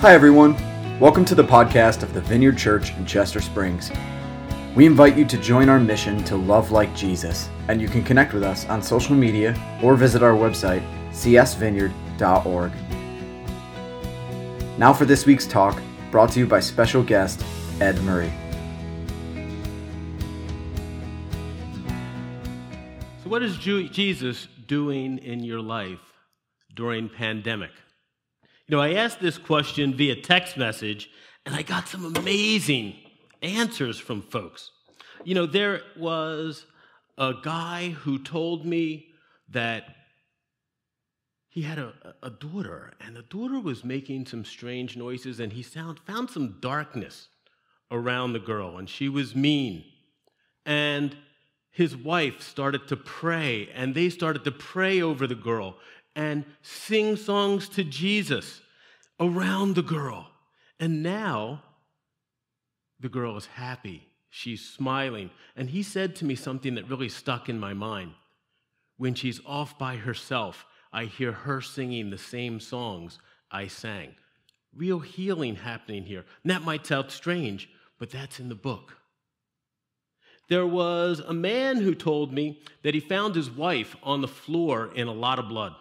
Hi, everyone. Welcome to the podcast of the Vineyard Church in Chester Springs. We invite you to join our mission to love like Jesus, and you can connect with us on social media or visit our website, csvineyard.org. Now, for this week's talk, brought to you by special guest Ed Murray. So, what is Jesus doing in your life during pandemic? You know, I asked this question via text message, and I got some amazing answers from folks. You know, there was a guy who told me that he had a, a daughter, and the daughter was making some strange noises, and he found, found some darkness around the girl, and she was mean. And his wife started to pray, and they started to pray over the girl and sing songs to Jesus around the girl. And now the girl is happy. She's smiling. And he said to me something that really stuck in my mind. When she's off by herself, I hear her singing the same songs I sang. Real healing happening here. And that might sound strange, but that's in the book. There was a man who told me that he found his wife on the floor in a lot of blood.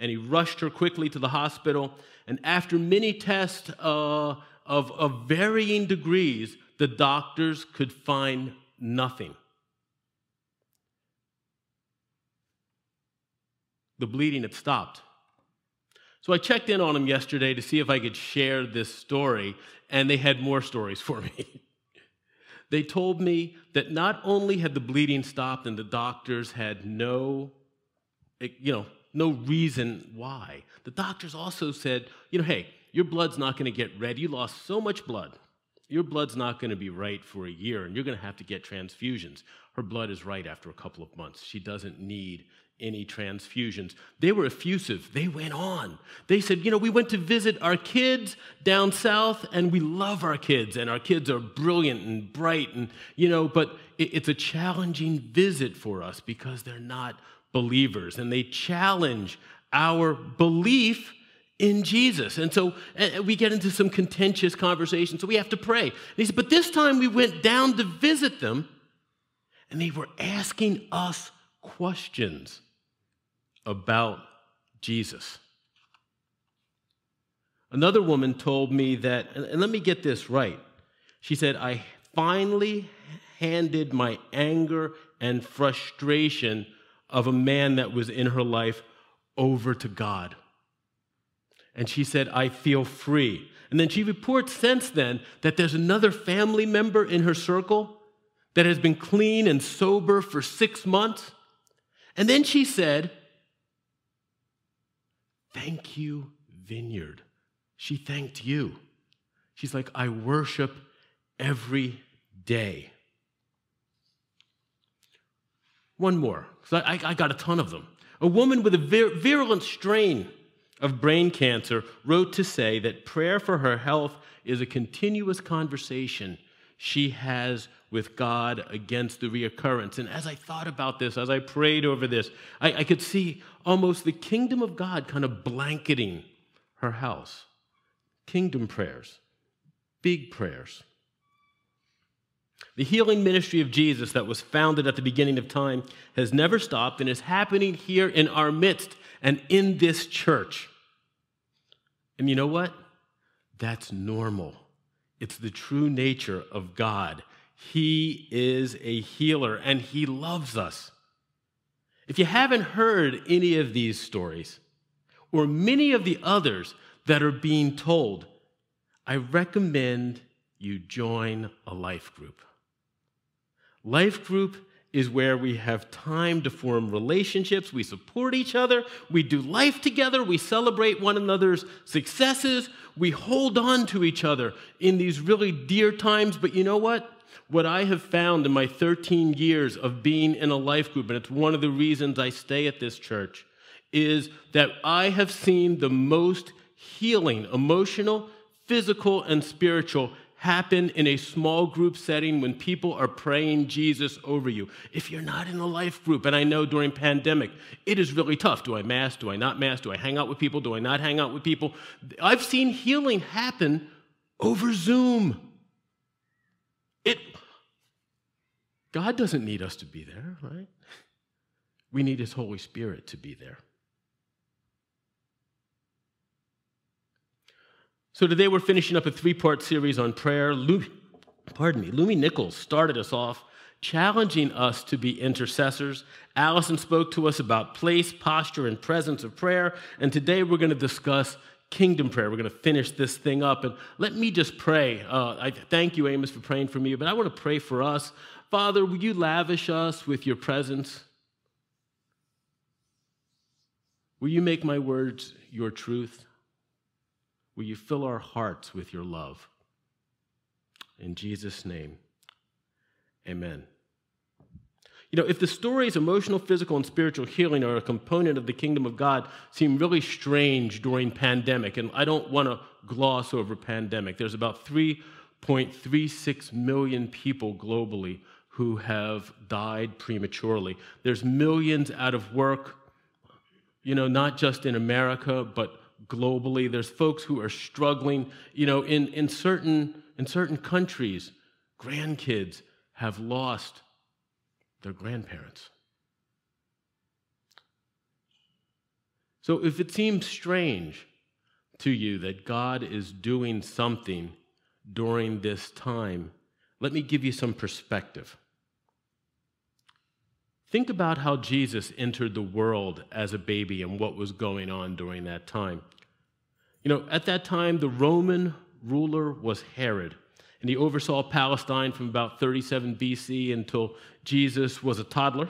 And he rushed her quickly to the hospital. And after many tests uh, of, of varying degrees, the doctors could find nothing. The bleeding had stopped. So I checked in on him yesterday to see if I could share this story, and they had more stories for me. They told me that not only had the bleeding stopped and the doctors had no, you know, no reason why, the doctors also said, you know, hey, your blood's not going to get red. You lost so much blood. Your blood's not going to be right for a year, and you're going to have to get transfusions. Her blood is right after a couple of months. She doesn't need any transfusions. They were effusive. They went on. They said, you know, we went to visit our kids down south and we love our kids and our kids are brilliant and bright and, you know, but it's a challenging visit for us because they're not believers and they challenge our belief in Jesus. And so eh, eh, we get into some contentious conversations. So we have to pray. And he said, but this time we went down to visit them and they were asking us questions about Jesus. Another woman told me that, and let me get this right. She said, I finally handed my anger and frustration of a man that was in her life over to God. And she said, I feel free. And then she reports since then that there's another family member in her circle that has been clean and sober for six months. And then she said, Thank you, Vineyard. She thanked you. She's like, I worship every day. One more, because I, I, got a ton of them. A woman with a vir- virulent strain of brain cancer wrote to say that prayer for her health is a continuous conversation she has with God against the reoccurrence. And as I thought about this, as I prayed over this, I, I could see almost the kingdom of God kind of blanketing her house. Kingdom prayers, big prayers. The healing ministry of Jesus that was founded at the beginning of time has never stopped and is happening here in our midst and in this church. And you know what? That's normal. It's the true nature of God. He is a healer and He loves us. If you haven't heard any of these stories, or many of the others that are being told, I recommend you join a life group. Life group is where we have time to form relationships, we support each other, we do life together, we celebrate one another's successes, we hold on to each other in these really dear times. But you know what? What I have found in my 13 years of being in a life group, and it's one of the reasons I stay at this church, is that I have seen the most healing, emotional, physical, and spiritual happen in a small group setting when people are praying Jesus over you. If you're not in a life group, and I know during pandemic, it is really tough. Do I mask? Do I not mask? Do I hang out with people? Do I not hang out with people? I've seen healing happen over Zoom. It God doesn't need us to be there, right? We need his Holy Spirit to be there. So today we're finishing up a three-part series on prayer. Pardon me, Lumi Nichols started us off challenging us to be intercessors. Allison spoke to us about place, posture, and presence of prayer. And today we're going to discuss kingdom prayer. We're going to finish this thing up. And let me just pray. Uh, I thank you, Amos, for praying for me, but I want to pray for us. Father, will you lavish us with your presence? Will you make my words your truth? Will you fill our hearts with your love? In Jesus' name, amen. You know, if the stories, emotional, physical, and spiritual healing are a component of the kingdom of God, seem really strange during pandemic, and I don't want to gloss over pandemic. There's about 3.36 million people globally who have died prematurely. There's millions out of work, you know, not just in America, but globally. There's folks who are struggling. You know, in, in, certain, in certain countries, grandkids have lost their grandparents. So if it seems strange to you that God is doing something during this time, let me give you some perspective. Think about how Jesus entered the world as a baby and what was going on during that time. You know, at that time, the Roman ruler was Herod, and he oversaw Palestine from about 37 BC until Jesus was a toddler.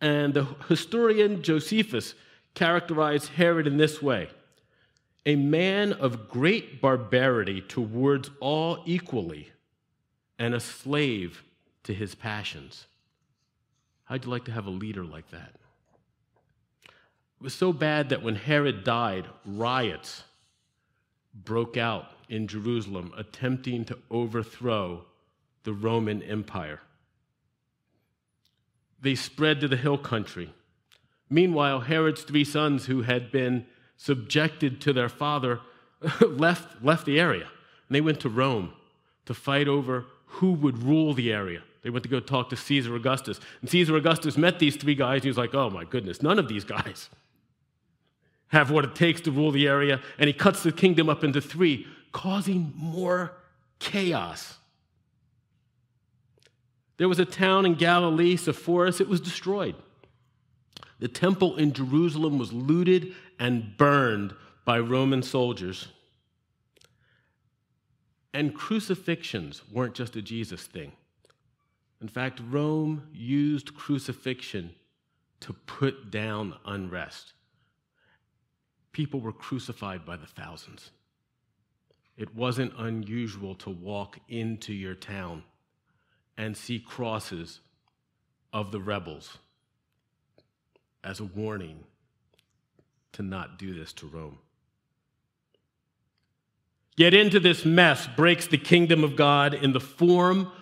And the historian Josephus characterized Herod in this way a man of great barbarity towards all equally, and a slave to his passions. How'd you like to have a leader like that? It was so bad that when Herod died, riots broke out in Jerusalem attempting to overthrow the Roman Empire. They spread to the hill country. Meanwhile, Herod's three sons, who had been subjected to their father, left, left the area. And they went to Rome to fight over who would rule the area. They went to go talk to Caesar Augustus. And Caesar Augustus met these three guys, and he was like, oh my goodness, none of these guys have what it takes to rule the area. And he cuts the kingdom up into three, causing more chaos. There was a town in Galilee, Sepphoris, it was destroyed. The temple in Jerusalem was looted and burned by Roman soldiers. And crucifixions weren't just a Jesus thing. In fact, Rome used crucifixion to put down unrest. People were crucified by the thousands. It wasn't unusual to walk into your town and see crosses of the rebels as a warning to not do this to Rome. Get into this mess breaks the kingdom of God in the form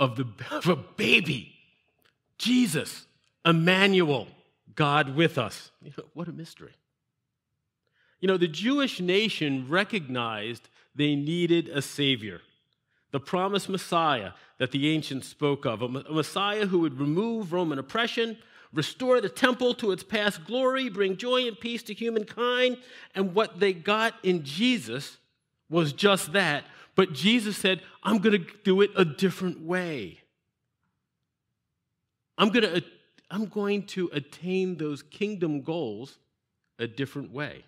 of, the, of a baby, Jesus, Emmanuel, God with us. You know, what a mystery. You know, the Jewish nation recognized they needed a Savior, the promised Messiah that the ancients spoke of, a Messiah who would remove Roman oppression, restore the temple to its past glory, bring joy and peace to humankind. And what they got in Jesus was just that. But Jesus said, I'm going to do it a different way. I'm going to, uh, I'm going to attain those kingdom goals a different way.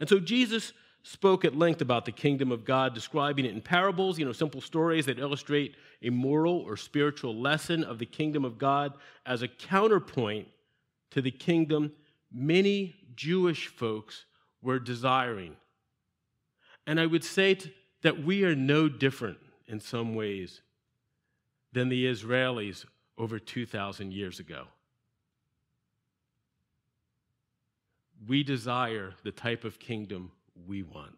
And so Jesus spoke at length about the kingdom of God, describing it in parables, you know, simple stories that illustrate a moral or spiritual lesson of the kingdom of God as a counterpoint to the kingdom many Jewish folks were desiring. And I would say t- that we are no different in some ways than the Israelis over 2,000 years ago. we desire the type of kingdom we want.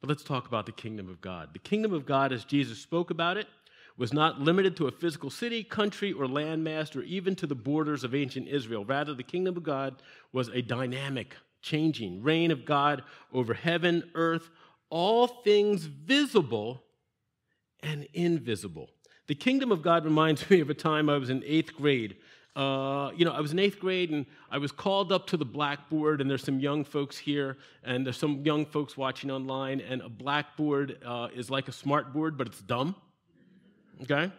But let's talk about the kingdom of God. The kingdom of God, as Jesus spoke about it, was not limited to a physical city, country, or landmass, or even to the borders of ancient Israel. Rather, the kingdom of God was a dynamic, changing reign of God over heaven, earth, all things visible and invisible. The kingdom of God reminds me of a time I was in eighth grade. Uh, you know, I was in eighth grade and I was called up to the blackboard, and there's some young folks here, and there's some young folks watching online, and a blackboard uh, is like a smart board, but it's dumb okay?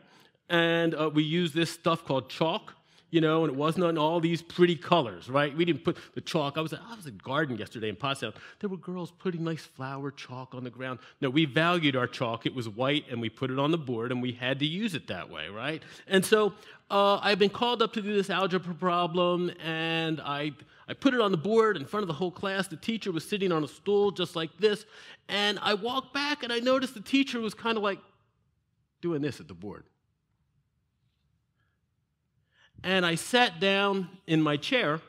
And uh, we use this stuff called chalk, you know, and it wasn't on all these pretty colors, right? We didn't put the chalk. I was, at, I was at garden yesterday in Pottstown. There were girls putting nice flower chalk on the ground. No, we valued our chalk. It was white, and we put it on the board, and we had to use it that way, right? And so uh, I've been called up to do this algebra problem, and I, I put it on the board in front of the whole class. The teacher was sitting on a stool just like this, and I walked back, and I noticed the teacher was kind of like doing this at the board. And I sat down in my chair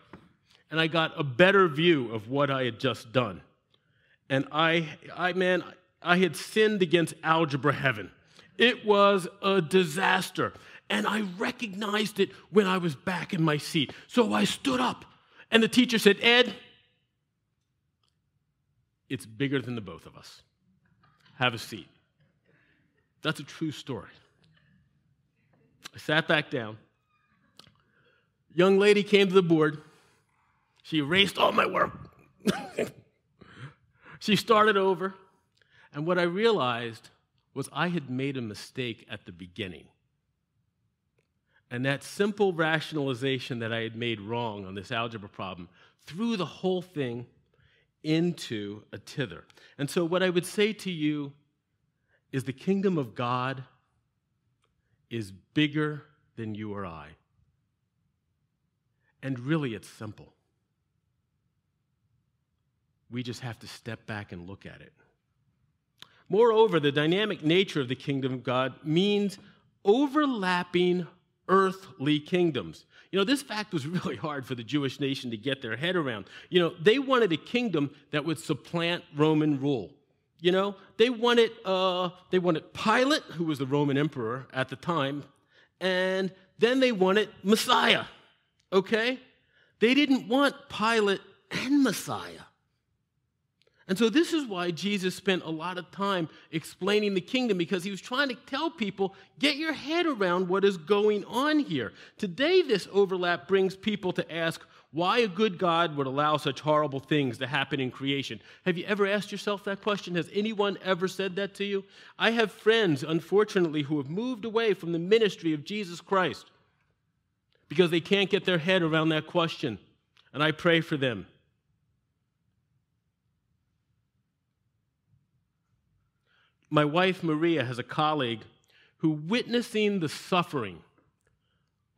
and I got a better view of what I had just done. And I, I man, I had sinned against algebra heaven. It was a disaster. And I recognized it when I was back in my seat. So I stood up and the teacher said, Ed, it's bigger than the both of us. Have a seat. That's a true story. I sat back down. Young lady came to the board. She erased all my work. she started over. And what I realized was I had made a mistake at the beginning. And that simple rationalization that I had made wrong on this algebra problem threw the whole thing into a tither. And so, what I would say to you is the kingdom of God is bigger than you or I. And really, it's simple. We just have to step back and look at it. Moreover, the dynamic nature of the kingdom of God means overlapping earthly kingdoms. You know, this fact was really hard for the Jewish nation to get their head around. You know, they wanted a kingdom that would supplant Roman rule. You know, they wanted, uh, they wanted Pilate, who was the Roman emperor at the time, and then they wanted Messiah, okay? They didn't want Pilate and Messiah. And so, this is why Jesus spent a lot of time explaining the kingdom because he was trying to tell people get your head around what is going on here. Today, this overlap brings people to ask why a good God would allow such horrible things to happen in creation. Have you ever asked yourself that question? Has anyone ever said that to you? I have friends, unfortunately, who have moved away from the ministry of Jesus Christ because they can't get their head around that question. And I pray for them. My wife, Maria, has a colleague who, witnessing the suffering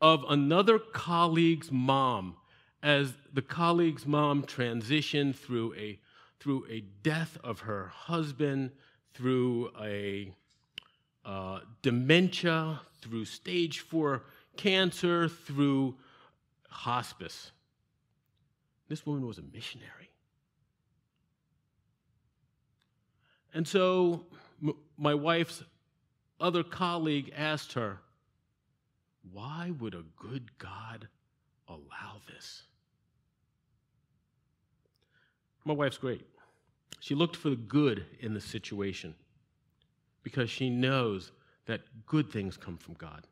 of another colleague's mom, as the colleague's mom transitioned through a, through a death of her husband, through a uh, dementia, through stage four cancer, through hospice. This woman was a missionary. And so my wife's other colleague asked her, Why would a good God allow this? My wife's great. She looked for the good in the situation because she knows that good things come from God.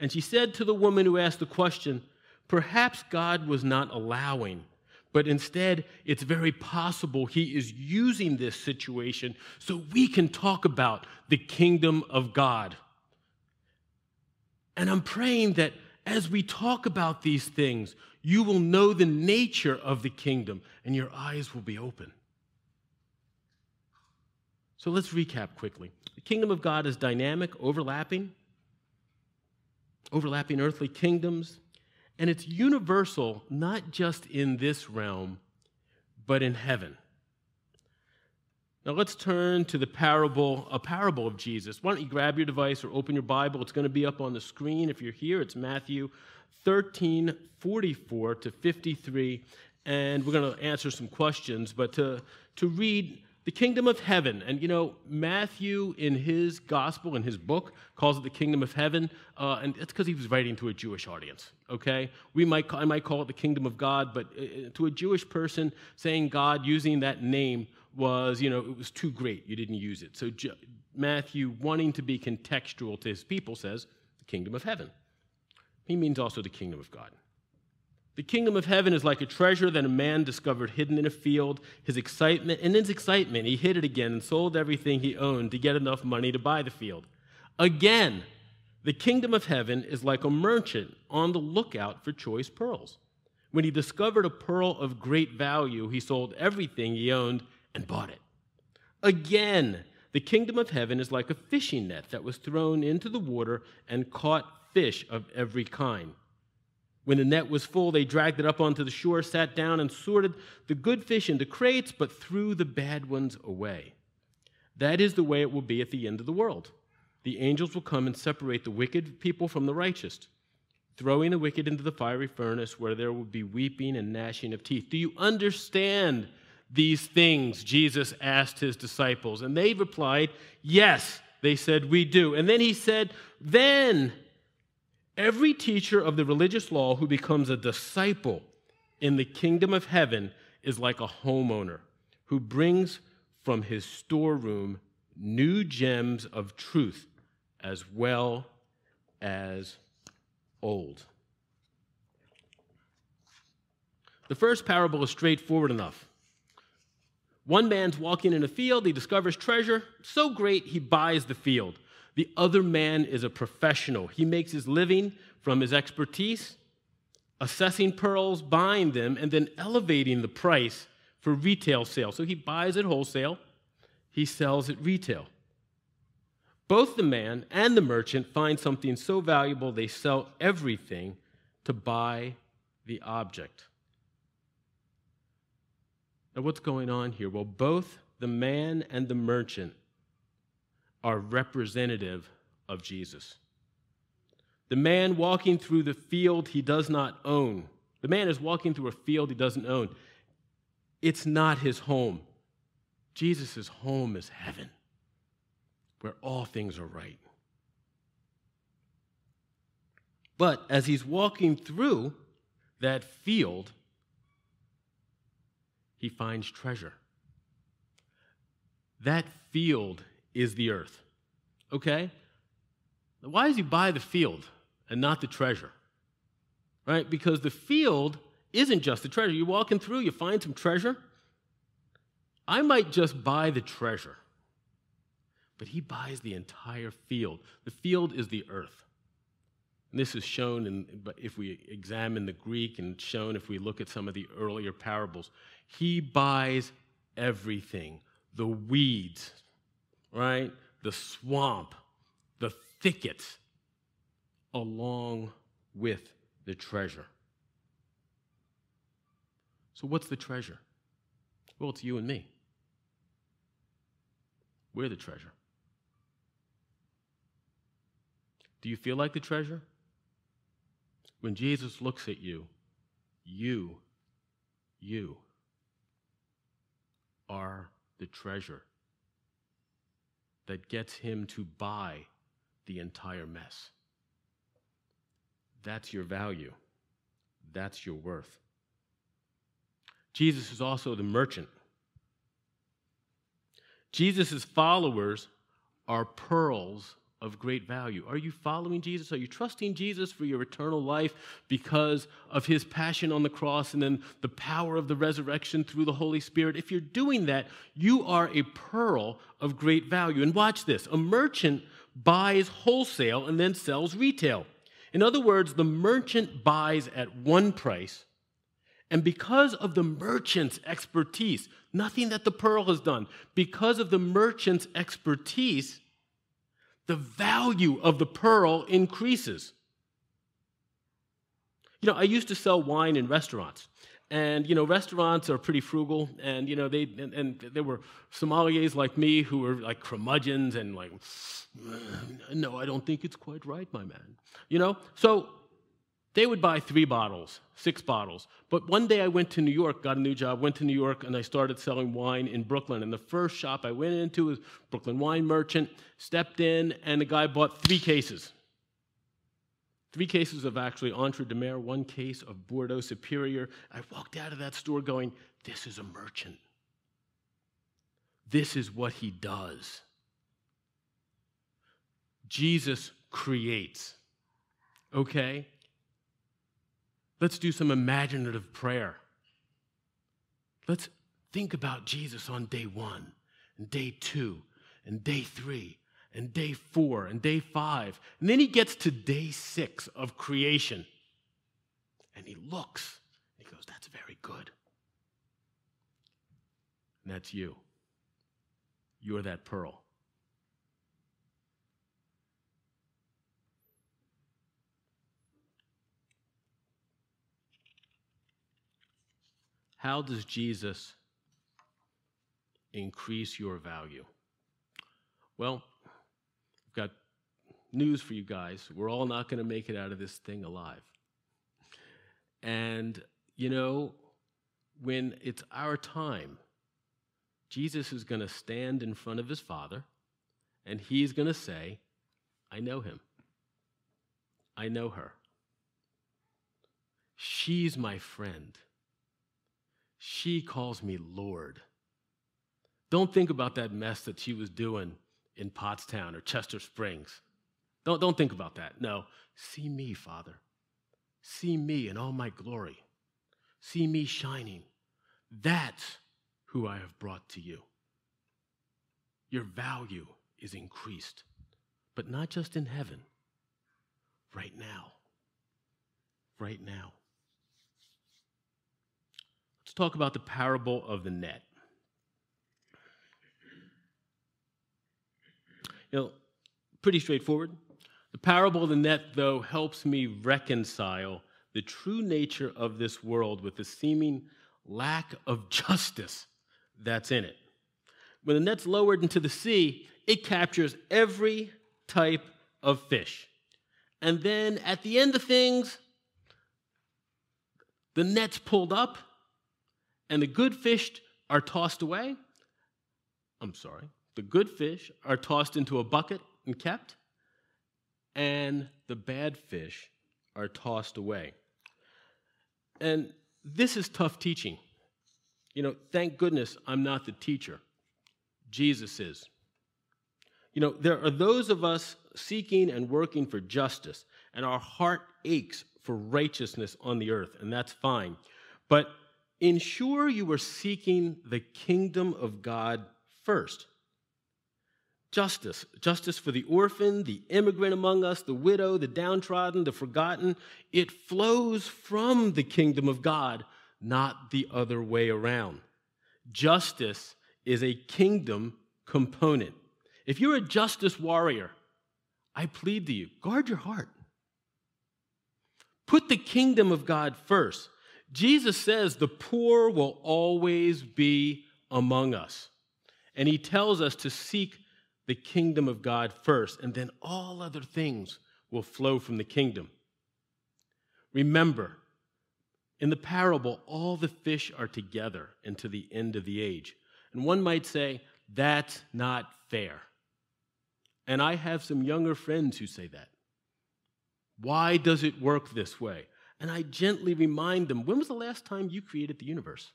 And she said to the woman who asked the question, Perhaps God was not allowing, but instead, it's very possible He is using this situation so we can talk about the kingdom of God. And I'm praying that as we talk about these things, you will know the nature of the kingdom and your eyes will be open. So let's recap quickly. The kingdom of God is dynamic, overlapping, overlapping earthly kingdoms, and it's universal, not just in this realm, but in heaven. Now let's turn to the parable, a parable of Jesus. Why don't you grab your device or open your Bible? It's going to be up on the screen if you're here. It's Matthew 13, 44 to 53. and we're going to answer some questions, but to, to read the kingdom of heaven. And you know, Matthew in his gospel, in his book, calls it the kingdom of heaven, uh, and it's because he was writing to a Jewish audience. Okay, we might I might call it the kingdom of God, but uh, to a Jewish person, saying God using that name was, you know, it was too great. You didn't use it. So Matthew, wanting to be contextual to his people, says the kingdom of heaven. He means also the kingdom of God. The kingdom of heaven is like a treasure that a man discovered hidden in a field. His excitement, in his excitement, he hid it again and sold everything he owned to get enough money to buy the field. Again, the kingdom of heaven is like a merchant on the lookout for choice pearls. When he discovered a pearl of great value, he sold everything he owned and bought it. Again, the kingdom of heaven is like a fishing net that was thrown into the water and caught fish of every kind. When the net was full, they dragged it up onto the shore, sat down, and sorted the good fish into crates, but threw the bad ones away. That is the way it will be at the end of the world. The angels will come and separate the wicked people from the righteous, throwing the wicked into the fiery furnace where there will be weeping and gnashing of teeth. Do you understand these things? Jesus asked his disciples. And they replied, Yes. They said, We do. And then he said, Then Every teacher of the religious law who becomes a disciple in the kingdom of heaven is like a homeowner who brings from his storeroom new gems of truth as well as old. The first parable is straightforward enough. One man's walking in a field, he discovers treasure, so great he buys the field. The other man is a professional. He makes his living from his expertise, assessing pearls, buying them, and then elevating the price for retail sale. So he buys at wholesale, he sells at retail. Both the man and the merchant find something so valuable they sell everything to buy the object. Now, what's going on here? Well, both the man and the merchant are representative of Jesus. The man walking through the field he does not own. The man is walking through a field he doesn't own. It's not his home. Jesus' home is heaven, where all things are right. But as he's walking through that field, he finds treasure. That field is the earth. Okay? Why does he buy the field and not the treasure? Right? Because the field isn't just the treasure. You're walking through, you find some treasure. I might just buy the treasure, but he buys the entire field. The field is the earth. And this is shown in, if we examine the Greek and shown if we look at some of the earlier parables. He buys everything the weeds, right? The swamp, the thicket, along with the treasure. So, what's the treasure? Well, it's you and me. We're the treasure. Do you feel like the treasure? When Jesus looks at you, you, you are the treasure that gets him to buy the entire mess. That's your value. That's your worth. Jesus is also the merchant. Jesus' followers are pearls of great value. Are you following Jesus? Are you trusting Jesus for your eternal life because of his passion on the cross and then the power of the resurrection through the Holy Spirit? If you're doing that, you are a pearl of great value. And watch this a merchant buys wholesale and then sells retail. In other words, the merchant buys at one price, and because of the merchant's expertise, nothing that the pearl has done, because of the merchant's expertise, the value of the pearl increases. You know, I used to sell wine in restaurants. And, you know, restaurants are pretty frugal. And, you know, they, and, and there were sommeliers like me who were like curmudgeons and like, no, I don't think it's quite right, my man. You know? So They would buy three bottles, six bottles. But one day I went to New York, got a new job, went to New York, and I started selling wine in Brooklyn. And the first shop I went into was Brooklyn Wine Merchant, stepped in, and the guy bought three cases. Three cases of actually Entre-Deux-Mers, one case of Bordeaux Superior. I walked out of that store going, This is a merchant. This is what he does. Jesus creates. Okay? Let's do some imaginative prayer. Let's think about Jesus on day one, and day two, and day three, and day four, and day five. And then he gets to day six of creation. And he looks, and he goes, That's very good. And that's you. You're that pearl. How does Jesus increase your value? Well, I've got news for you guys. We're all not going to make it out of this thing alive. And, you know, when it's our time, Jesus is going to stand in front of his Father and he's going to say, I know him. I know her. She's my friend. She calls me Lord. Don't think about that mess that she was doing in Pottstown or Chester Springs. Don't, don't think about that. No, see me, Father. See me in all my glory. See me shining. That's who I have brought to you. Your value is increased, but not just in heaven, right now. Right now. Let's talk about the parable of the net. You know, pretty straightforward. The parable of the net, though, helps me reconcile the true nature of this world with the seeming lack of justice that's in it. When the net's lowered into the sea, it captures every type of fish. And then at the end of things, the net's pulled up and the good fish are tossed away. I'm sorry, the good fish are tossed into a bucket and kept, and the bad fish are tossed away. And this is tough teaching. You know, thank goodness I'm not the teacher. Jesus is. You know, there are those of us seeking and working for justice, and our heart aches for righteousness on the earth, and that's fine. But ensure you are seeking the kingdom of God first. Justice, justice for the orphan, the immigrant among us, the widow, the downtrodden, the forgotten. It flows from the kingdom of God, not the other way around. Justice is a kingdom component. If you're a justice warrior, I plead to you guard your heart. Put the kingdom of God first. Jesus says the poor will always be among us. And he tells us to seek the kingdom of God first, and then all other things will flow from the kingdom. Remember, in the parable, all the fish are together unto the end of the age. And one might say, that's not fair. And I have some younger friends who say that. Why does it work this way? And I gently remind them when was the last time you created the universe?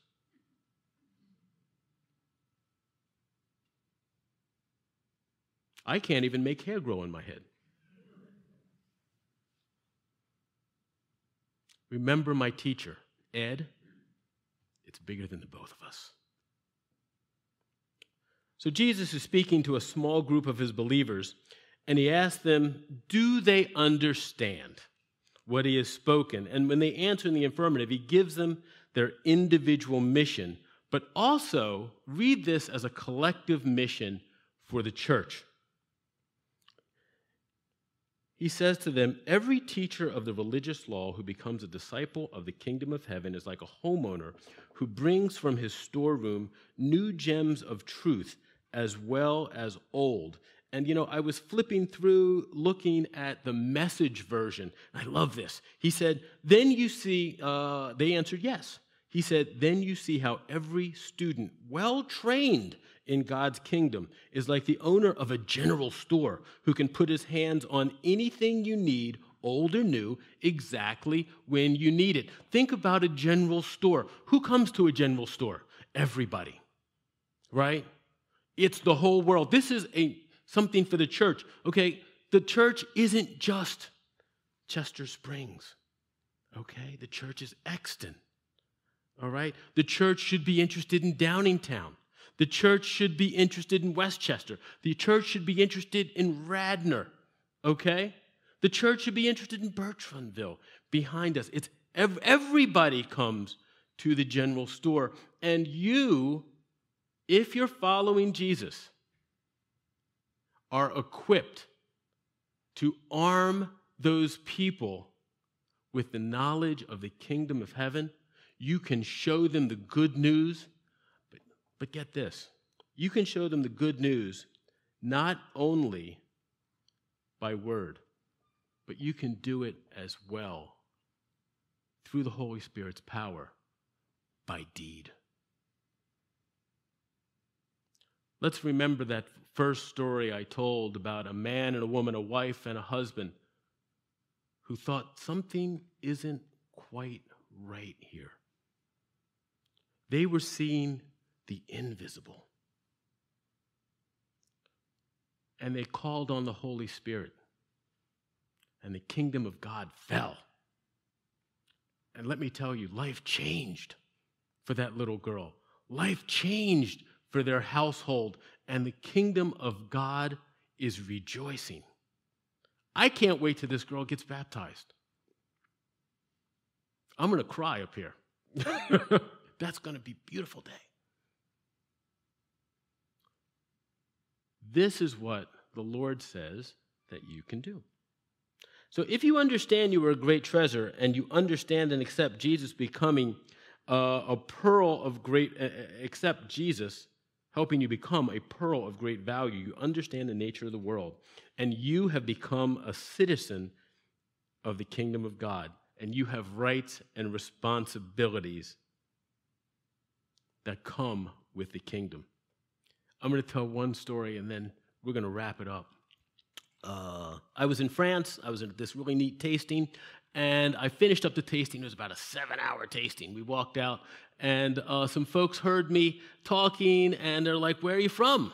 I can't even make hair grow in my head. Remember my teacher, Ed? It's bigger than the both of us. So Jesus is speaking to a small group of his believers, and he asks them, Do they understand? What he has spoken. And when they answer in the affirmative, he gives them their individual mission, but also read this as a collective mission for the church. He says to them, Every teacher of the religious law who becomes a disciple of the kingdom of heaven is like a homeowner who brings from his storeroom new gems of truth as well as old And you know, I was flipping through looking at the message version. I love this. He said, Then you see, uh, they answered yes. He said, Then you see how every student, well trained in God's kingdom, is like the owner of a general store who can put his hands on anything you need, old or new, exactly when you need it. Think about a general store. Who comes to a general store? Everybody, right? It's the whole world. This is a something for the church. Okay, the church isn't just Chester Springs. Okay, the church is Exton. All right, the church should be interested in Downingtown. The church should be interested in West Chester. The church should be interested in Radnor. Okay, the church should be interested in Birchrunville behind us. It's everybody comes to the general store, and you, if you're following Jesus are equipped to arm those people with the knowledge of the kingdom of heaven. You can show them the good news, but, but get this you can show them the good news not only by word, but you can do it as well through the Holy Spirit's power by deed. Let's remember that first story I told about a man and a woman, a wife and a husband, who thought something isn't quite right here. They were seeing the invisible. And they called on the Holy Spirit, and the kingdom of God fell. And let me tell you, life changed for that little girl. Life changed for their household, and the kingdom of God is rejoicing. I can't wait till this girl gets baptized. I'm going to cry up here. That's going to be a beautiful day. This is what the Lord says that you can do. So, if you understand you are a great treasure and you understand and accept Jesus becoming uh, a pearl of great, uh, accept Jesus helping you become a pearl of great value. You understand the nature of the world, and you have become a citizen of the kingdom of God, and you have rights and responsibilities that come with the kingdom. I'm going to tell one story, and then we're going to wrap it up. Uh, I was in France. I was at this really neat tasting, and I finished up the tasting. It was about a seven hour tasting. We walked out, and uh, some folks heard me talking, and they're like, Where are you from?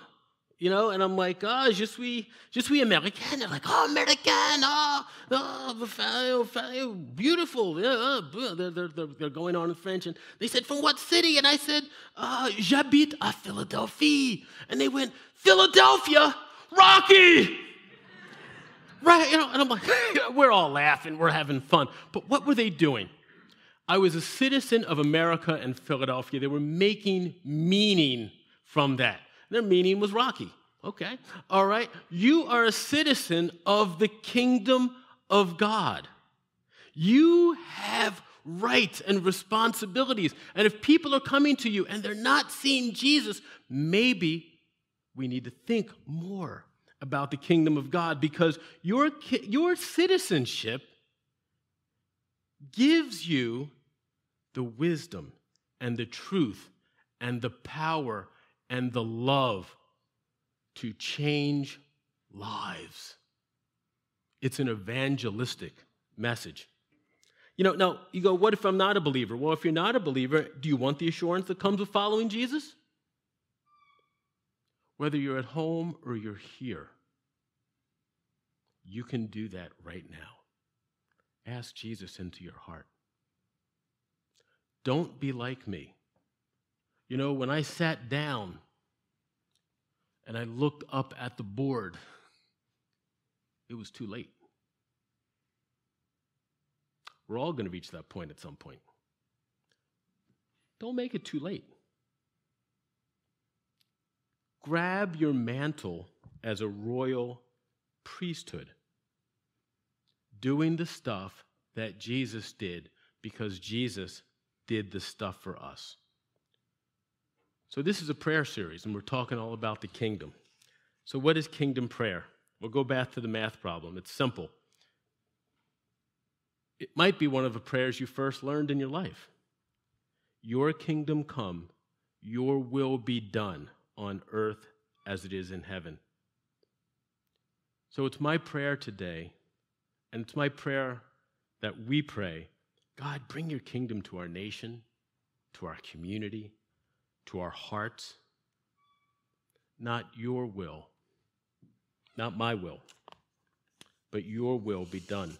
You know, and I'm like, oh, je suis, je suis American. They're like, oh, American, oh, oh beautiful. Yeah, they're, they're, they're, they're going on in French. And they said, from what city? And I said, uh, j'habite à Philadelphia. And they went, Philadelphia? Rocky! Right, you know, and I'm like, we're all laughing, we're having fun. But what were they doing? I was a citizen of America and Philadelphia. They were making meaning from that. Their meaning was Rocky. Okay, all right. You are a citizen of the kingdom of God. You have rights and responsibilities. And if people are coming to you and they're not seeing Jesus, maybe we need to think more about the kingdom of God because your, your citizenship gives you the wisdom and the truth and the power and the love to change lives. It's an evangelistic message. You know, now you go, what if I'm not a believer? Well, if you're not a believer, do you want the assurance that comes with following Jesus? Whether you're at home or you're here, you can do that right now. Ask Jesus into your heart. Don't be like me. You know, when I sat down and I looked up at the board, it was too late. We're all going to reach that point at some point. Don't make it too late. Grab your mantle as a royal priesthood, doing the stuff that Jesus did because Jesus did the stuff for us. So, this is a prayer series, and we're talking all about the kingdom. So, what is kingdom prayer? We'll go back to the math problem. It's simple. It might be one of the prayers you first learned in your life. Your kingdom come, your will be done on earth as it is in heaven. So it's my prayer today, and it's my prayer that we pray God, bring your kingdom to our nation, to our community, to our hearts. Not your will, not my will, but your will be done.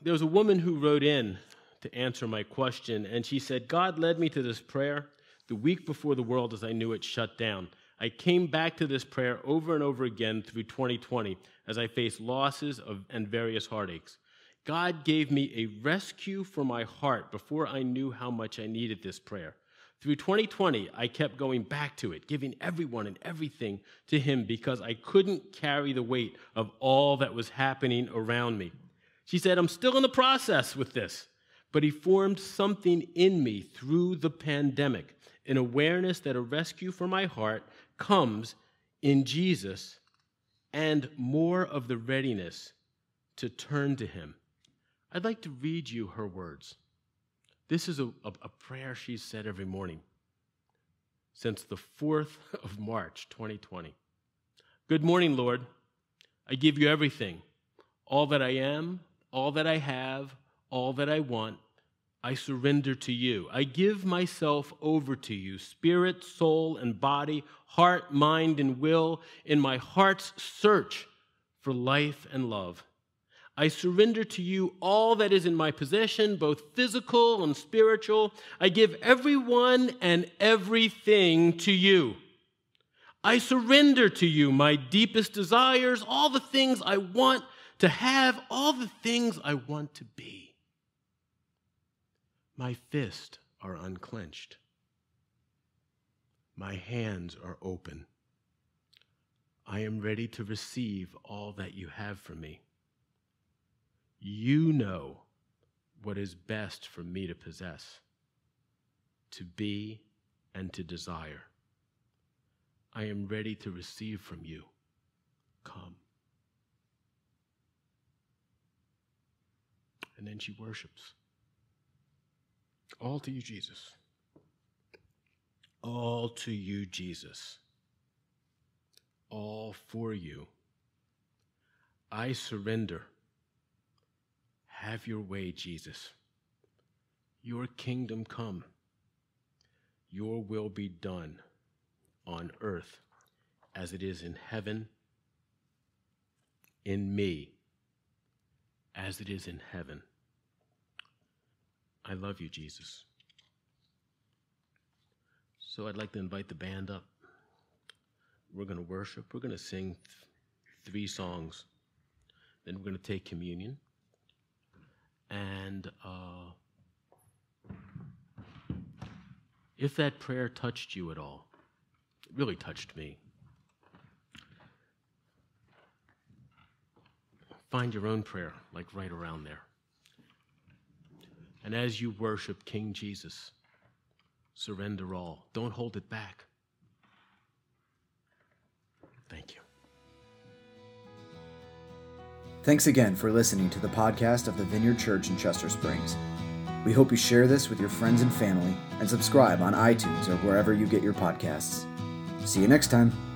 There was a woman who wrote in to answer my question, and she said, God led me to this prayer the week before the world as I knew it shut down. I came back to this prayer over and over again through 2020 as I faced losses of, and various heartaches. God gave me a rescue for my heart before I knew how much I needed this prayer. Through 2020, I kept going back to it, giving everyone and everything to Him because I couldn't carry the weight of all that was happening around me. She said, I'm still in the process with this, but He formed something in me through the pandemic an awareness that a rescue for my heart comes in Jesus and more of the readiness to turn to Him. I'd like to read you her words. This is a, a, a prayer she's said every morning since the 4th of March, 2020. Good morning, Lord. I give you everything, all that I am, all that I have, all that I want. I surrender to you. I give myself over to you, spirit, soul, and body, heart, mind, and will, in my heart's search for life and love. I surrender to you all that is in my possession, both physical and spiritual. I give everyone and everything to you. I surrender to you my deepest desires, all the things I want to have, all the things I want to be. My fists are unclenched. My hands are open. I am ready to receive all that you have for me. You know what is best for me to possess, to be, and to desire. I am ready to receive from you. Come. And then she worships. All to you, Jesus. All to you, Jesus. All for you. I surrender. Have your way, Jesus. Your kingdom come. Your will be done on earth as it is in heaven, in me, as it is in heaven. I love you, Jesus. So I'd like to invite the band up. We're going to worship. We're going to sing th- three songs. Then we're going to take communion. And uh, if that prayer touched you at all, it really touched me. Find your own prayer, like right around there. And as you worship King Jesus, surrender all. Don't hold it back. Thank you. Thanks again for listening to the podcast of the Vineyard Church in Chester Springs. We hope you share this with your friends and family and subscribe on iTunes or wherever you get your podcasts. See you next time.